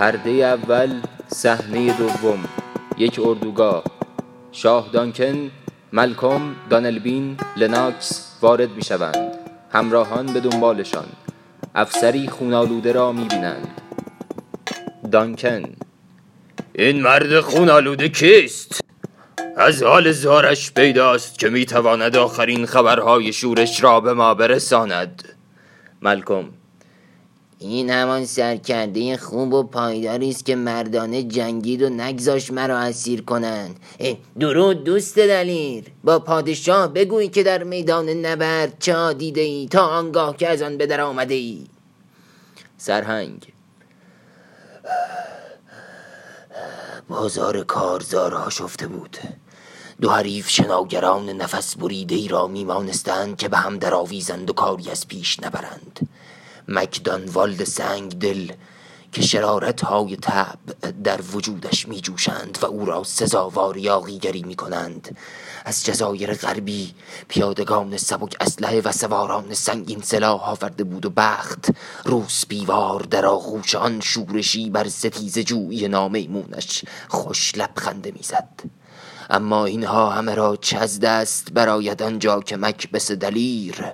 پرده اول صحنه دوم. یک اردوگاه. شاه دانکن ملکم دانلبین لناکس وارد می شوند همراهان به دنبالشان. افسری خونالوده را می بینند دانکن. این مرد خونالوده کیست؟ از حال زارش پیداست که می‌تواند آخرین خبرهای شورش را به ما برساند. ملکم. این همان سرکرده خوب و پایداری است که مردانه جنگید و نگذاش مرا اسیر کنند. درود دوست دلیر. با پادشاه بگوی که در میدان نبرد چه دیده ای تا آنگاه که از آن به در آمده ای. سرهنگ. بازار کارزارها شفته بود. دو حریف شناگران نفس بریده ای را میمانستند که به هم درآویزند و کاری از پیش نبرند. مکدان والد سنگ دل که شرارت های تب در وجودش می جوشند و او را سزاوار یاغیگری می کنند از جزایر غربی پیادگان سبک اسلحه و سواران سنگین سلاح آورده بود و بخت. روس بیوار در آغوش آن شورشی بر ستیز جویی نامیمونش خوش لبخنده می‌زد. اما اینها همه را چه دست براید آنجا که مکبس دلیر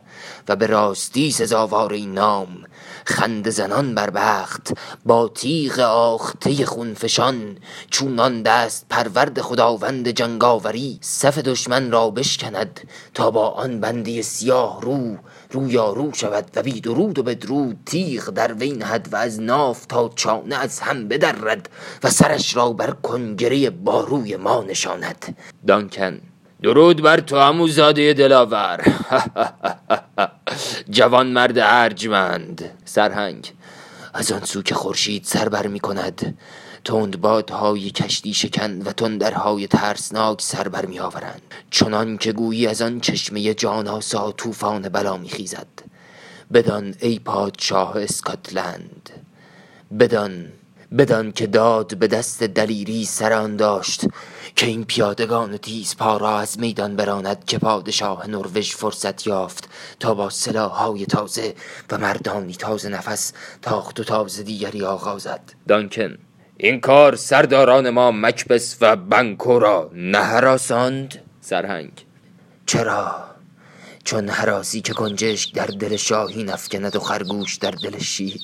و به راستی سزاوار این نام خند زنان بر بخت با تیغ آخته خونفشان چونان دست پرورد خداوند جنگاوری صف دشمن را بشکند تا با آن بندی سیاه رو رو شود و بی درود و بدرود تیغ در وی نهد و از ناف تا چانه از هم بدرد و سرش را بر کنگره باروی ما نشاند. دانکن درود بر تو همو زاده دلاور. جوان مرد ارجمند. سرهنگ از آن سو که خورشید سر بر می کند تند بادهای کشتی شکن و تندرهای ترسناک سر بر می آورند. چنان که گویی از آن چشمه جاناسا طوفان بلا می خیزد. بدان ای پادشاه اسکاتلند. بدان بدان که داد به دست دلیری سران داشت که این پیادگان تیز پا را از میدان براند که پادشاه نروژ فرصت یافت تا با های تازه و مردانی تازه نفس تاخت و تازه دیگری آغازد. دانکن این کار سرداران ما مکبس و بنکو را نهراساند؟ سرهنگ. چرا؟ چون حراسی که گنجشک در دل شاهی نفکند و خرگوش در دل شیر.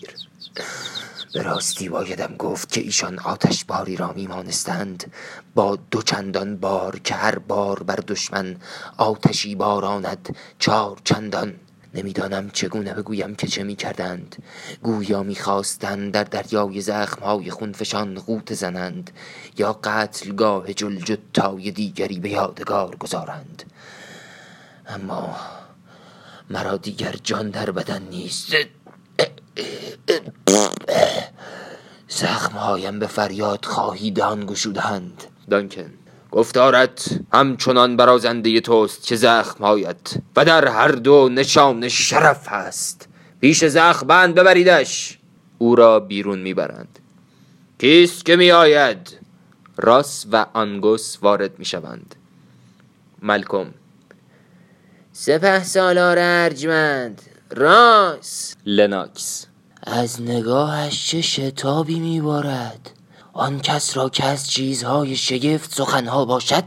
به راستی بایدم گفت که ایشان آتش باری را میمانستند. با دو چندان بار که هر بار بر دشمن آتشی باراند چار چندان. نمی‌دانم چگونه بگویم که چه می کردند گویا می‌خواستند در دریای زخمهای خونفشان غوت زنند یا قتلگاه جلجتای دیگری به یادگار گذارند. اما مرا دیگر جان در بدن نیست. زخمهایم به فریاد خواهیدان گشودند دانکن گفتارت همچنان برازنده توست که زخمهایت و در هر دو نشان شرف هست پیش زخم بند ببریدش. او را بیرون می‌برند. کیست که میآید؟ راس و آنگوس وارد می‌شوند. ملکم سپه سالار ارجمند راس. لناکس. از نگاهش چه شتابی میبارد؟ آن کس را که از چیزهای شگفت سخنها باشد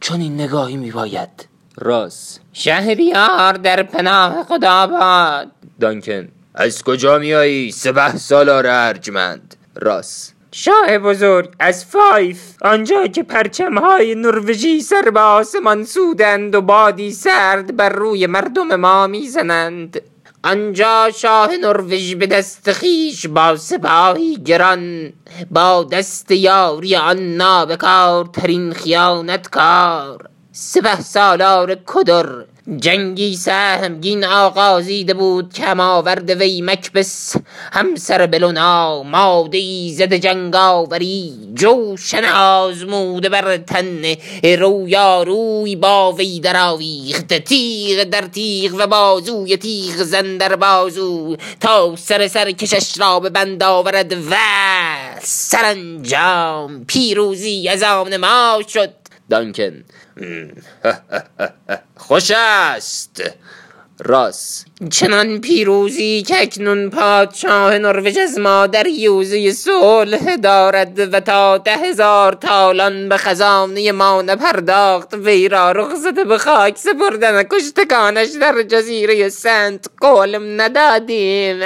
چون این نگاهی میباید. راس شهریار در پناه خدا باد. دانکن از کجا میایی سپه سالار ارجمند. راس شاه بزرگ از فایف آنجا که پرچمهای نروژی سر به آسمان سودند و بادی سرد بر روی مردم ما می‌زنند. آنجا شاه نروژ به دست خیش با سپاهی گران با دست یاری آن نابکار ترین خیانتکار. سپه سالار کدر. جنگی سهمگین آغازیده بود کم آورد وی مکبس. همسر بلونا ماده ای زد جنگاوری. جوشن آزموده بر تن رویاروی با وی درآویخت. تیغ در تیغ و بازوی تیغ زن در بازو. تا سر سر کشش را به بند آورد و سرانجام پیروزی از آن ما شد. دانکن خوش است. راس چنان پیروزی که اکنون پادشاه نروژ از مادر یوزه صلح دارد و تا ده هزار تالان به خزانه ما نپرداخت وی را رخصت به خاک سپردن کشتکانش در جزیره سنت قولم ندادیم.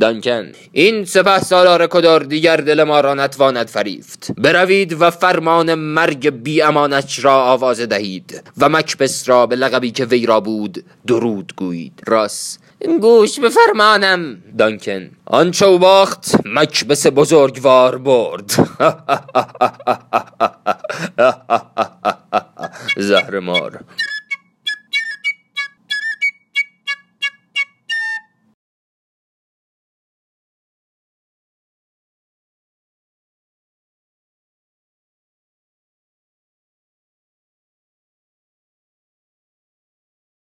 دانکن این سپه سالار کدار دیگر دل ما را نتواند فریفت. بروید و فرمان مرگ بی امانش را آواز دهید و مکبس را به لقبی که وی را بود درود گویید. راس گوش به فرمانم. دانکن. آن چوباخت مکبس بزرگوار برد. زهر مار